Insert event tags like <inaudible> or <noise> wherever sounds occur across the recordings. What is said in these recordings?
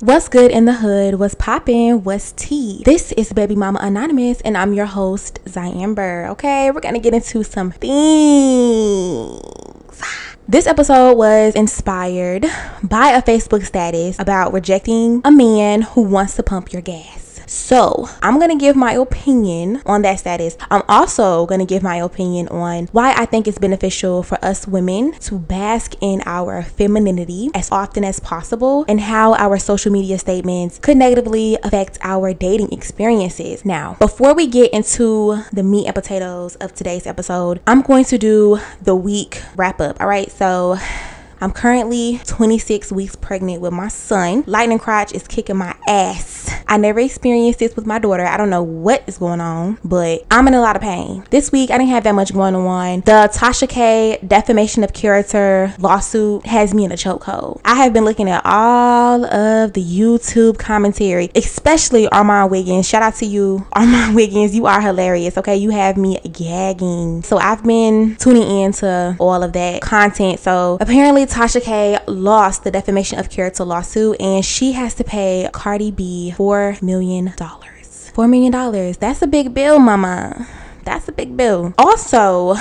What's good in the hood? What's poppin'? What's tea? This is Baby Mama Anonymous, and I'm your host, Zyamber. Okay, we're gonna get into some things. This episode was inspired by a Facebook status about rejecting a man who wants to pump your gas. So I'm gonna give my opinion on that status. I'm also gonna give my opinion on why I think it's beneficial for us women to bask in our femininity as often as possible and how our social media statements could negatively affect our dating experiences. Now, before we get into the meat and potatoes of today's episode, I'm going to do the week wrap up. All right, so I'm currently 26 weeks pregnant with my son. Lightning crotch is kicking my ass. I never experienced this with my daughter. I don't know what is going on, but I'm in a lot of pain. This week, I didn't have that much going on. The Tasha K defamation of character lawsuit has me in a chokehold. I have been looking at all of the YouTube commentary, especially Armand Wiggins. Shout out to you, <laughs> Armand Wiggins. You are hilarious. Okay, you have me gagging. So I've been tuning into all of that content. So apparently, Tasha K lost the defamation of character lawsuit and she has to pay Cardi B $4 million. $4 million. That's a big bill, mama. That's a big bill. Also,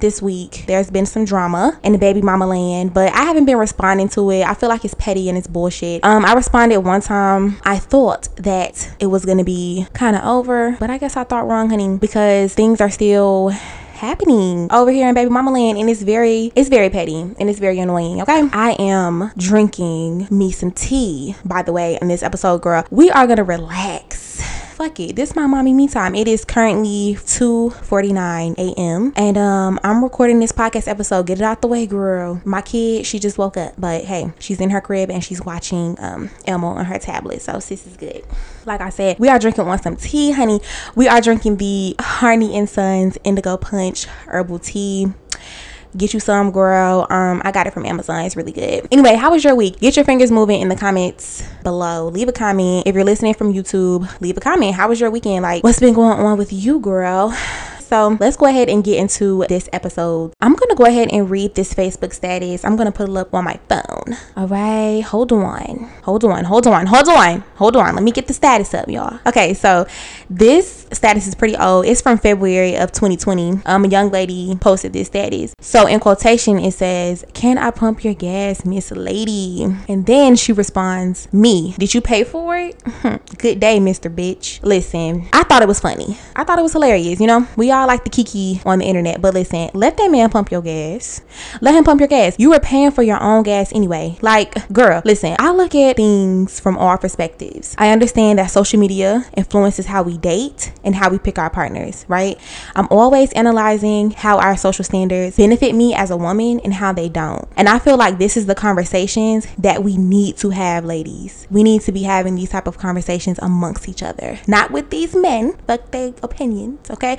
this week there's been some drama in the baby mama land but i haven't been responding to it i feel like it's petty and it's bullshit um i responded one time i thought that it was gonna be kind of over but i guess i thought wrong honey because things are still happening over here in baby mama land and it's very it's very petty and it's very annoying okay? I am drinking me some tea by the way in this episode girl. We are gonna relax fuck it. This is my mommy me time. It is currently 2:49 a.m. and um I'm recording this podcast episode. Get it out the way, girl. My kid, she just woke up, but hey, she's in her crib and she's watching um Elmo on her tablet. So sis is good. Like I said, we are drinking on some tea, honey. We are drinking the Harney and Sons Indigo Punch herbal tea get you some girl. Um i got it from amazon. It's really good. Anyway how was your week? Get your fingers moving in the comments below. Leave a comment. If you're listening from youtube leave a comment. How was your weekend? Like what's been going on with you girl so let's go ahead and get into this episode. I'm going to go ahead and read this Facebook status. I'm going to put it up on my phone. All right, hold on. Hold on, hold on, hold on, hold on. Let me get the status up, y'all. Okay, so this status is pretty old. It's from February of 2020. Um, a young lady posted this status. So in quotation, it says, Can I pump your gas, Miss Lady? And then she responds, Me, did you pay for it? <laughs> Good day, Mr. Bitch. Listen, I thought it was funny. I thought it was hilarious. You know, we all y'all like the kiki on the internet, but listen, let that man pump your gas. Let him pump your gas. You were paying for your own gas anyway. Like, girl, listen, I look at things from all perspectives. I understand that social media influences how we date and how we pick our partners, right? I'm always analyzing how our social standards benefit me as a woman and how they don't. And I feel like this is the conversations that we need to have, ladies. We need to be having these type of conversations amongst each other, not with these men, fuck their opinions, okay?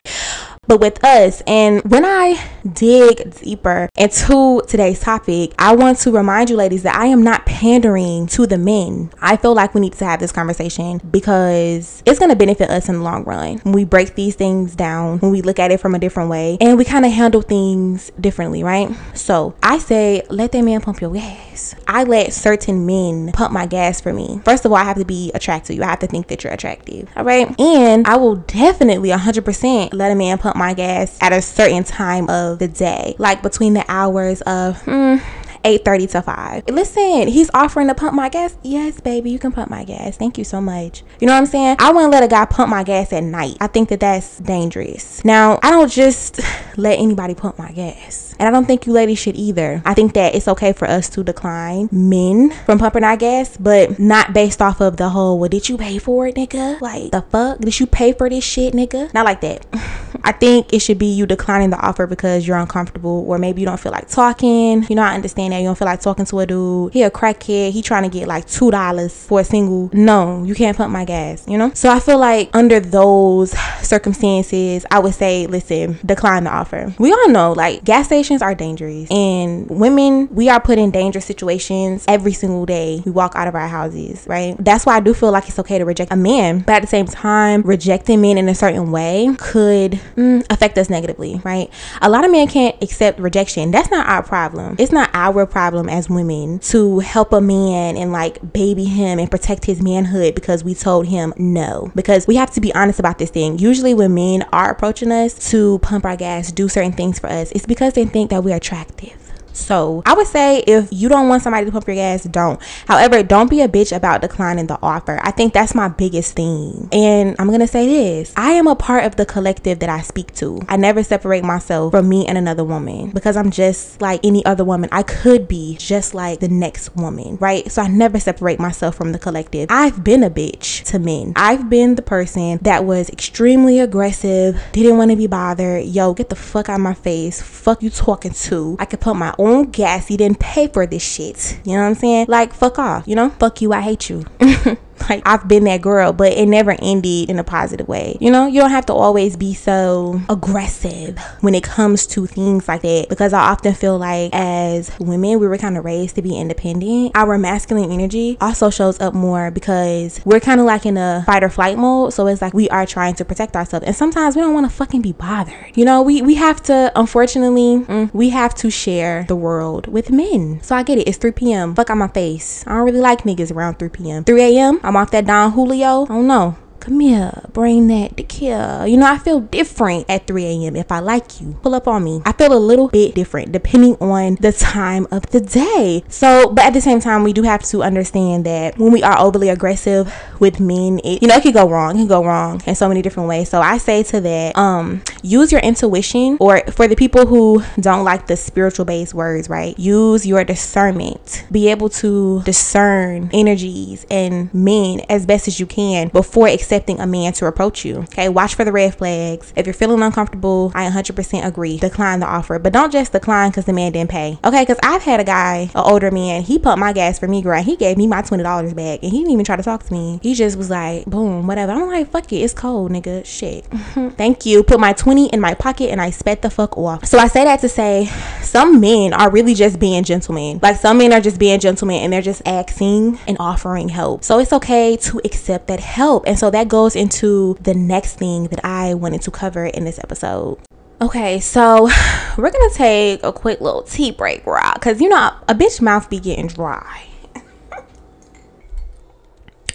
But with us. And when I dig deeper into today's topic, I want to remind you, ladies, that I am not pandering to the men. I feel like we need to have this conversation because it's going to benefit us in the long run. When we break these things down, when we look at it from a different way, and we kind of handle things differently, right? So I say, let that man pump your gas. I let certain men pump my gas for me. First of all, I have to be attracted to you. I have to think that you're attractive. All right. And I will definitely 100% let a man pump my gas at a certain time of the day, like between the hours of mm, 8.30 to 5 listen he's offering to pump my gas. Yes baby you can pump my gas. Thank you so much. You know what i'm saying? I wouldn't let a guy pump my gas at night. I think that that's dangerous. Now i don't just <sighs> let anybody pump my gas. And i don't think you ladies should either. I think that it's okay for us to decline men from pumping our gas but not based off of the whole well did you pay for it nigga? Like the fuck? Did you pay for this shit nigga? Not like that. <laughs> I think it should be you declining the offer because you're uncomfortable or maybe you don't feel like talking. You know i understand you don't feel like talking to a dude. He a crackhead. He trying to get like two dollars for a single. No, you can't pump my gas. You know. So I feel like under those circumstances, I would say, listen, decline the offer. We all know like gas stations are dangerous, and women we are put in dangerous situations every single day. We walk out of our houses, right? That's why I do feel like it's okay to reject a man, but at the same time, rejecting men in a certain way could mm, affect us negatively, right? A lot of men can't accept rejection. That's not our problem. It's not our problem as women to help a man and like baby him and protect his manhood because we told him no. Because we have to be honest about this thing. Usually, when men are approaching us to pump our gas, do certain things for us, it's because they think that we're attractive. So I would say if you don't want somebody to pump your gas, don't. However, don't be a bitch about declining the offer. I think that's my biggest thing. And I'm gonna say this I am a part of the collective that I speak to. I never separate myself from me and another woman because I'm just like any other woman. I could be just like the next woman, right? So I never separate myself from the collective. I've been a bitch to men. I've been the person that was extremely aggressive, didn't want to be bothered. Yo, get the fuck out of my face. Fuck you talking to. I could put my own gas. You didn't pay for this shit. You know what I'm saying? Like, fuck off. You know? Fuck you. I hate you. <laughs> like I've been that girl, but it never ended in a positive way. You know, you don't have to always be so aggressive when it comes to things like that because I often feel like as women, we were kind of raised to be independent. Our masculine energy also shows up more because we're kind of like in a fight or flight mode. So it's like we are trying to protect ourselves. And sometimes we don't want to fucking be bothered. You know, we, we have to, unfortunately, mm, we have to share the world with men. So I get it. It's 3 p.m. Fuck on my face. I don't really like niggas around 3 p.m. 3 a.m. off that Don Julio. I don't know come here, bring that to kill. You know, I feel different at 3 a.m. if I like you. Pull up on me. I feel a little bit different depending on the time of the day. So, but at the same time, we do have to understand that when we are overly aggressive with men, it, you know, it could go wrong. It can go wrong in so many different ways. So I say to that, um, use your intuition or for the people who don't like the spiritual based words, right? Use your discernment. Be able to discern energies and men as best as you can before accepting accepting a man to approach you. Okay, watch for the red flags. If you're feeling uncomfortable, I 100% agree. Decline the offer, but don't just decline because the man didn't pay. Okay, because I've had a guy, an older man, he pumped my gas for me, girl. He gave me my $20 back and he didn't even try to talk to me. He just was like, boom, whatever. I'm like, fuck it, it's cold, nigga. Shit. <laughs> Thank you. Put my 20 in my pocket and I sped the fuck off. So I say that to say some men are really just being gentlemen. Like some men are just being gentlemen and they're just asking and offering help. So it's okay to accept that help. And so that that goes into the next thing that I wanted to cover in this episode. Okay, so <sighs> we're gonna take a quick little tea break, right? Cause you know a bitch mouth be getting dry. <laughs>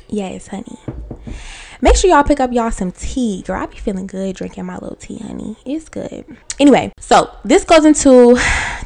yes, honey. Make sure y'all pick up y'all some tea. Girl, I be feeling good drinking my little tea, honey. It's good. Anyway, so this goes into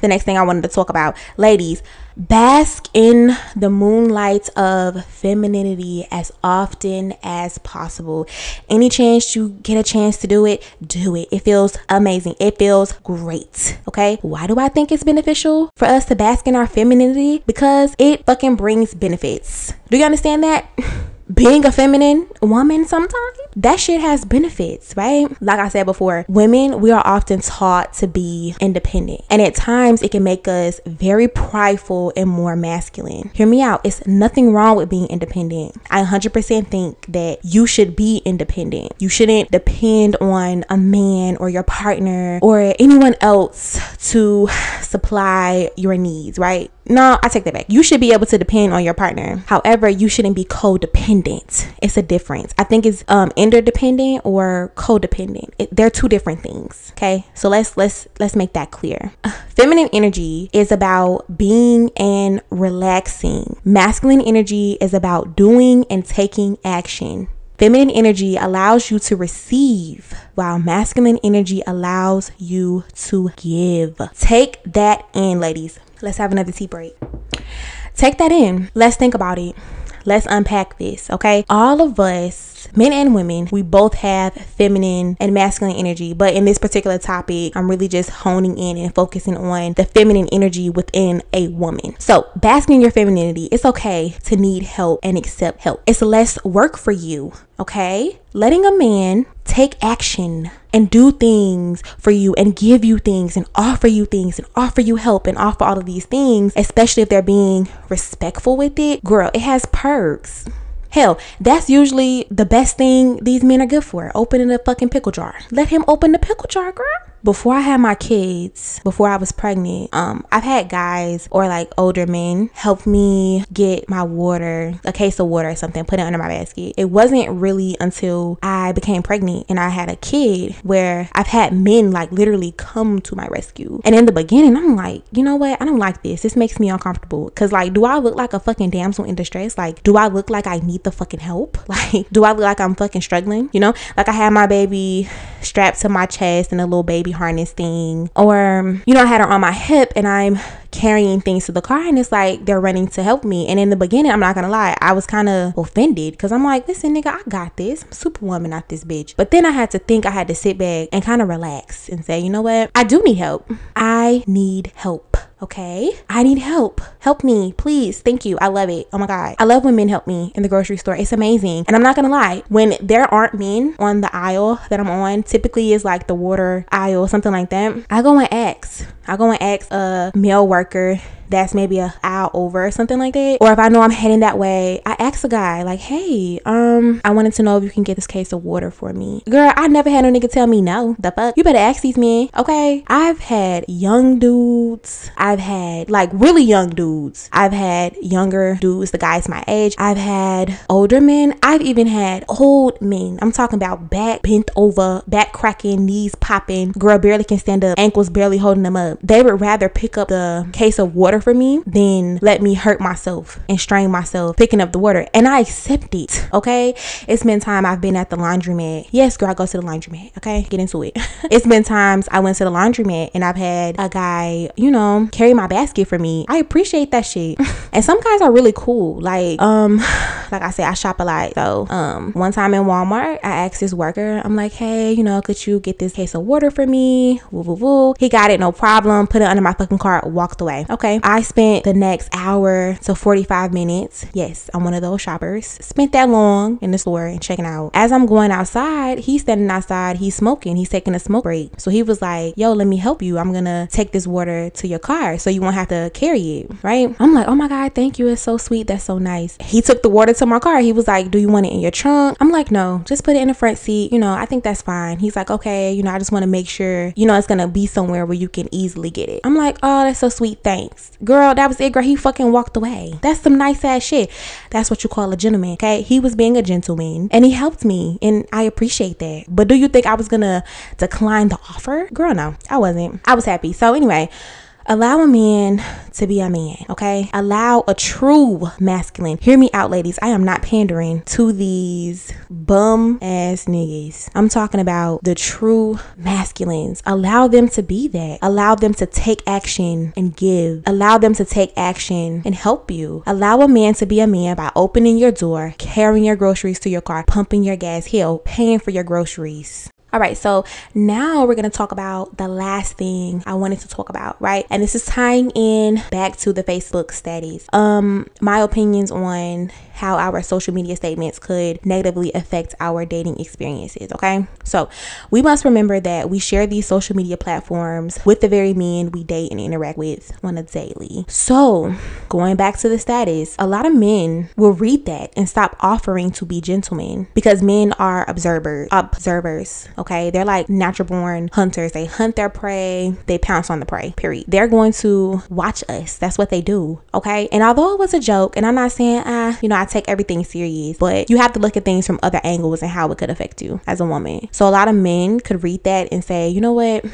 the next thing I wanted to talk about. Ladies, bask in the moonlight of femininity as often as possible. Any chance you get a chance to do it, do it. It feels amazing. It feels great. Okay. Why do I think it's beneficial for us to bask in our femininity? Because it fucking brings benefits. Do you understand that? <laughs> being a feminine woman sometimes that shit has benefits right? Like i said before women we are often taught to be independent. And at times it can make us very prideful and more masculine. Hear me out. It's nothing wrong with being independent. I 100% think that you should be independent. You shouldn't depend on a man or your partner or anyone else to <sighs> supply your needs right no, I take that back. You should be able to depend on your partner. However, you shouldn't be codependent. It's a difference. I think it's um interdependent or codependent. It, they're two different things. Okay, so let's let's let's make that clear. <sighs> Feminine energy is about being and relaxing. Masculine energy is about doing and taking action. Feminine energy allows you to receive, while masculine energy allows you to give. Take that in, ladies. Let's have another tea break. Take that in. Let's think about it. Let's unpack this, okay? All of us, men and women, we both have feminine and masculine energy, but in this particular topic, I'm really just honing in and focusing on the feminine energy within a woman. So, basking in your femininity, it's okay to need help and accept help. It's less work for you, okay? Letting a man take action and do things for you and give you things and offer you things and offer you help and offer all of these things, especially if they're being respectful with it, girl, it has perks. Hell, that's usually the best thing these men are good for. Opening a fucking pickle jar. Let him open the pickle jar, girl. Before I had my kids, before I was pregnant, um, I've had guys or like older men help me get my water, a case of water or something, put it under my basket. It wasn't really until I became pregnant and I had a kid where I've had men like literally come to my rescue. And in the beginning, I'm like, you know what? I don't like this. This makes me uncomfortable. Cause like, do I look like a fucking damsel in distress? Like, do I look like I need the fucking help? <laughs> Like, do I look like I'm fucking struggling? You know, like I had my baby strapped to my chest and a little baby harness thing, or you know, I had her on my hip and I'm carrying things to the car and it's like they're running to help me. And in the beginning, I'm not gonna lie, I was kind of offended because I'm like, listen, nigga, I got this. I'm superwoman, not this bitch. But then I had to think, I had to sit back and kind of relax and say, you know what? I do need help. I need help. Okay. I need help. Help me, please. Thank you. I love it. Oh my God. I love when men help me in the grocery store. It's amazing. And I'm not gonna lie, when there aren't men on the aisle that I'm on, typically is like the water aisle, something like that. I go and ask. I go and ask a male worker that's maybe a hour over or something like that. Or if I know I'm heading that way, I ask a guy like, "Hey, um, I wanted to know if you can get this case of water for me." Girl, I never had a nigga tell me no. The fuck? You better ask these men, okay? I've had young dudes. I've had like really young dudes. I've had younger dudes, the guys my age. I've had older men. I've even had old men. I'm talking about back bent over, back cracking, knees popping. Girl barely can stand up, ankles barely holding them up. They would rather pick up the case of water for me than let me hurt myself and strain myself picking up the water. And I accept it. Okay. It's been time I've been at the laundromat. Yes, girl, I go to the laundromat. Okay. Get into it. <laughs> it's been times I went to the laundromat and I've had a guy, you know, carry my basket for me. I appreciate that shit. <laughs> and some guys are really cool. Like, um, <sighs> like I said, I shop a lot. So, um, one time in Walmart, I asked this worker, I'm like, hey, you know, could you get this case of water for me? Woo, woo, woo. He got it, no problem. Put it under my fucking cart, walked away. Okay. Spent the next hour to 45 minutes. Yes, I'm one of those shoppers. Spent that long in the store and checking out. As I'm going outside, he's standing outside, he's smoking, he's taking a smoke break. So he was like, Yo, let me help you. I'm gonna take this water to your car so you won't have to carry it, right? I'm like, Oh my God, thank you. It's so sweet. That's so nice. He took the water to my car. He was like, Do you want it in your trunk? I'm like, No, just put it in the front seat. You know, I think that's fine. He's like, Okay, you know, I just wanna make sure, you know, it's gonna be somewhere where you can easily get it. I'm like, Oh, that's so sweet. Thanks girl, that was it, girl. He fucking walked away. That's some nice ass shit. That's what you call a gentleman, okay? He was being a gentleman and he helped me, and I appreciate that. But do you think I was gonna decline the offer? Girl, no, I wasn't. I was happy. So, anyway, Allow a man to be a man, okay? Allow a true masculine. Hear me out, ladies. I am not pandering to these bum ass niggas. I'm talking about the true masculines. Allow them to be that. Allow them to take action and give. Allow them to take action and help you. Allow a man to be a man by opening your door, carrying your groceries to your car, pumping your gas, hill, paying for your groceries. All right, so now we're gonna talk about the last thing I wanted to talk about, right? And this is tying in back to the Facebook studies. Um, my opinions on how our social media statements could negatively affect our dating experiences, okay? So we must remember that we share these social media platforms with the very men we date and interact with on a daily. So going back to the status, a lot of men will read that and stop offering to be gentlemen because men are observers, observers, okay? They're like natural born hunters. They hunt their prey, they pounce on the prey, period. They're going to watch us. That's what they do, okay? And although it was a joke, and I'm not saying, ah, you know, I take everything serious, but you have to look at things from other angles and how it could affect you as a woman. So a lot of men could read that and say, you know what?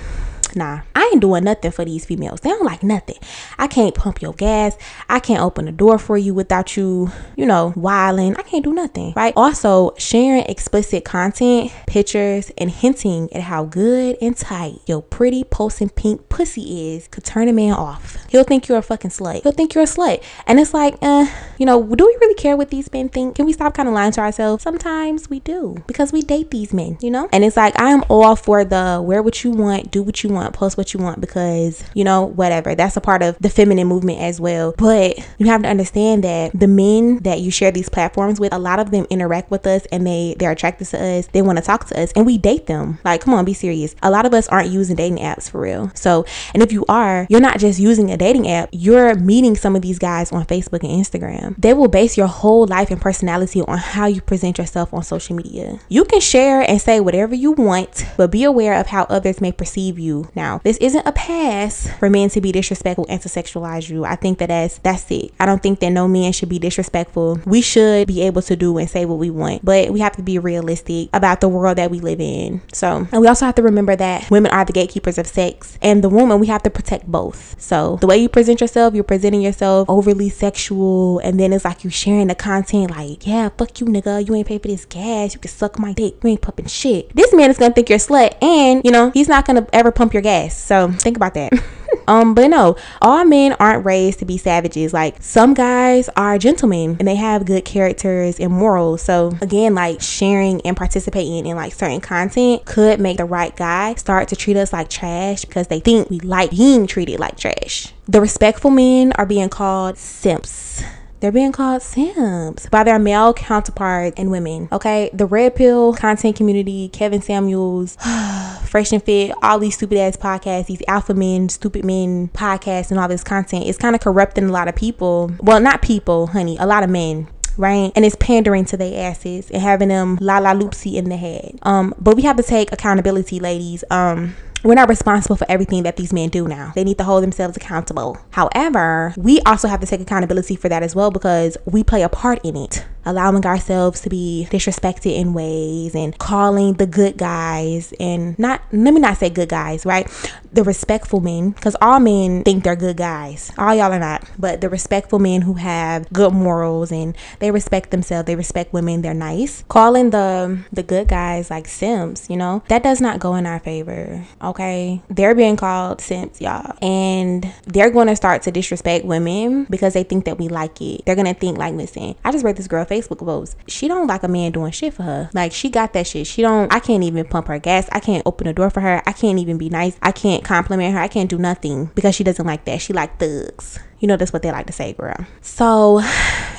Nah, I ain't doing nothing for these females. They don't like nothing. I can't pump your gas. I can't open the door for you without you, you know, whiling. I can't do nothing, right? Also, sharing explicit content, pictures, and hinting at how good and tight your pretty pulsing pink pussy is could turn a man off. He'll think you're a fucking slut. He'll think you're a slut. And it's like, eh, you know, do we really care what these men think? Can we stop kind of lying to ourselves? Sometimes we do because we date these men, you know? And it's like, I am all for the wear what you want, do what you want want, post what you want because, you know, whatever. That's a part of the feminine movement as well. But you have to understand that the men that you share these platforms with, a lot of them interact with us and they they're attracted to us. They want to talk to us and we date them. Like, come on, be serious. A lot of us aren't using dating apps for real. So, and if you are, you're not just using a dating app, you're meeting some of these guys on Facebook and Instagram. They will base your whole life and personality on how you present yourself on social media. You can share and say whatever you want, but be aware of how others may perceive you. Now, this isn't a pass for men to be disrespectful and to sexualize you. I think that that's that's it. I don't think that no man should be disrespectful. We should be able to do and say what we want, but we have to be realistic about the world that we live in. So, and we also have to remember that women are the gatekeepers of sex, and the woman we have to protect both. So, the way you present yourself, you're presenting yourself overly sexual, and then it's like you're sharing the content like, yeah, fuck you, nigga, you ain't pay for this gas, you can suck my dick, you ain't pumping shit. This man is gonna think you're a slut, and you know he's not gonna ever pump your gas. So think about that. <laughs> Um, but no, all men aren't raised to be savages. Like some guys are gentlemen and they have good characters and morals. So again, like sharing and participating in like certain content could make the right guy start to treat us like trash because they think we like being treated like trash. The respectful men are being called simps they're being called simps by their male counterparts and women. Okay, the red pill content community, Kevin Samuels, <sighs> Fresh and Fit, all these stupid ass podcasts, these alpha men, stupid men podcasts, and all this content is kind of corrupting a lot of people. Well, not people, honey, a lot of men right? And it's pandering to their asses and having them la la loopsy in the head. Um, but we have to take accountability, ladies. Um, we're not responsible for everything that these men do now. They need to hold themselves accountable. However, we also have to take accountability for that as well because we play a part in it allowing ourselves to be disrespected in ways and calling the good guys and not let me not say good guys right? The respectful men because all men think they're good guys. All y'all are not. But the respectful men who have good morals and they respect themselves they respect women they're nice. Calling the the good guys like simps you know that does not go in our favor okay? They're being called simps y'all. And they're going to start to disrespect women because they think that we like it. They're going to think like listen i just read this girl Facebook post. She don't like a man doing shit for her. Like she got that shit. She don't. I can't even pump her gas. I can't open the door for her. I can't even be nice. I can't compliment her. I can't do nothing because she doesn't like that. She like thugs. You know that's what they like to say, girl. So,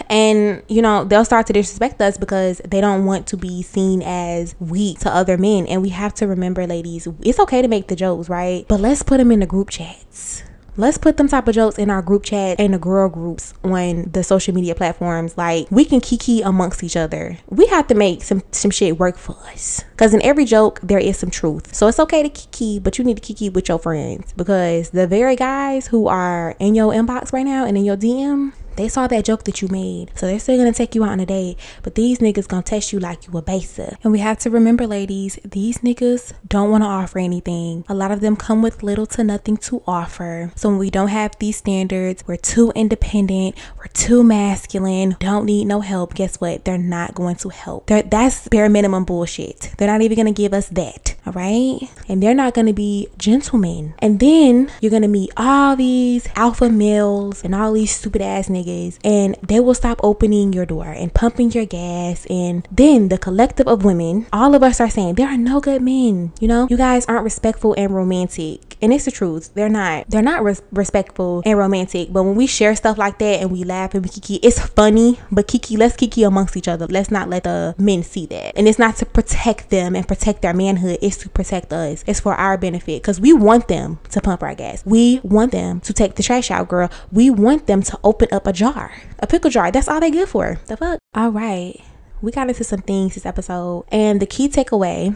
and you know they'll start to disrespect us because they don't want to be seen as weak to other men. And we have to remember, ladies, it's okay to make the jokes, right? But let's put them in the group chats let's put them type of jokes in our group chat and the girl groups on the social media platforms. Like we can kiki amongst each other. We have to make some some shit work for us. Cause in every joke there is some truth. So it's okay to kiki, but you need to kiki with your friends because the very guys who are in your inbox right now and in your DM, they saw that joke that you made. So they're still gonna take you out on a date. But these niggas gonna test you like you a basic. And we have to remember, ladies, these niggas don't wanna offer anything. A lot of them come with little to nothing to offer. So when we don't have these standards, we're too independent, we're too masculine, don't need no help. Guess what? They're not going to help. They're, that's bare minimum bullshit. They're not even gonna give us that. All right. And they're not gonna be gentlemen. And then you're gonna meet all these alpha males and all these stupid ass niggas and they will stop opening your door and pumping your gas. And then the collective of women all of us are saying there are no good men you know? You guys aren't respectful and romantic. And it's the truth. They're not. They're not res- respectful and romantic. But when we share stuff like that and we laugh and we kiki it's funny but kiki let's kiki amongst each other. Let's not let the men see that. And it's not to protect them and protect their manhood. It's to protect us. It's for our benefit. Because we want them to pump our gas. We want them to take the trash out girl. We want them to open up a jar, a pickle jar. That's all they good for. The fuck? All right. We got into some things this episode. And the key takeaway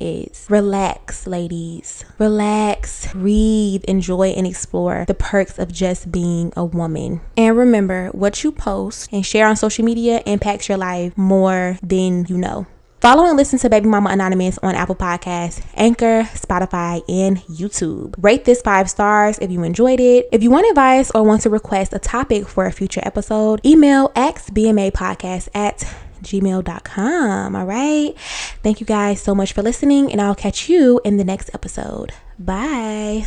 is relax, ladies. Relax, breathe, enjoy, and explore the perks of just being a woman. And remember, what you post and share on social media impacts your life more than you know. Follow and listen to Baby Mama Anonymous on Apple Podcasts, Anchor, Spotify, and YouTube. Rate this five stars if you enjoyed it. If you want advice or want to request a topic for a future episode, email askbmapodcast at gmail.com. All right. Thank you guys so much for listening, and I'll catch you in the next episode. Bye.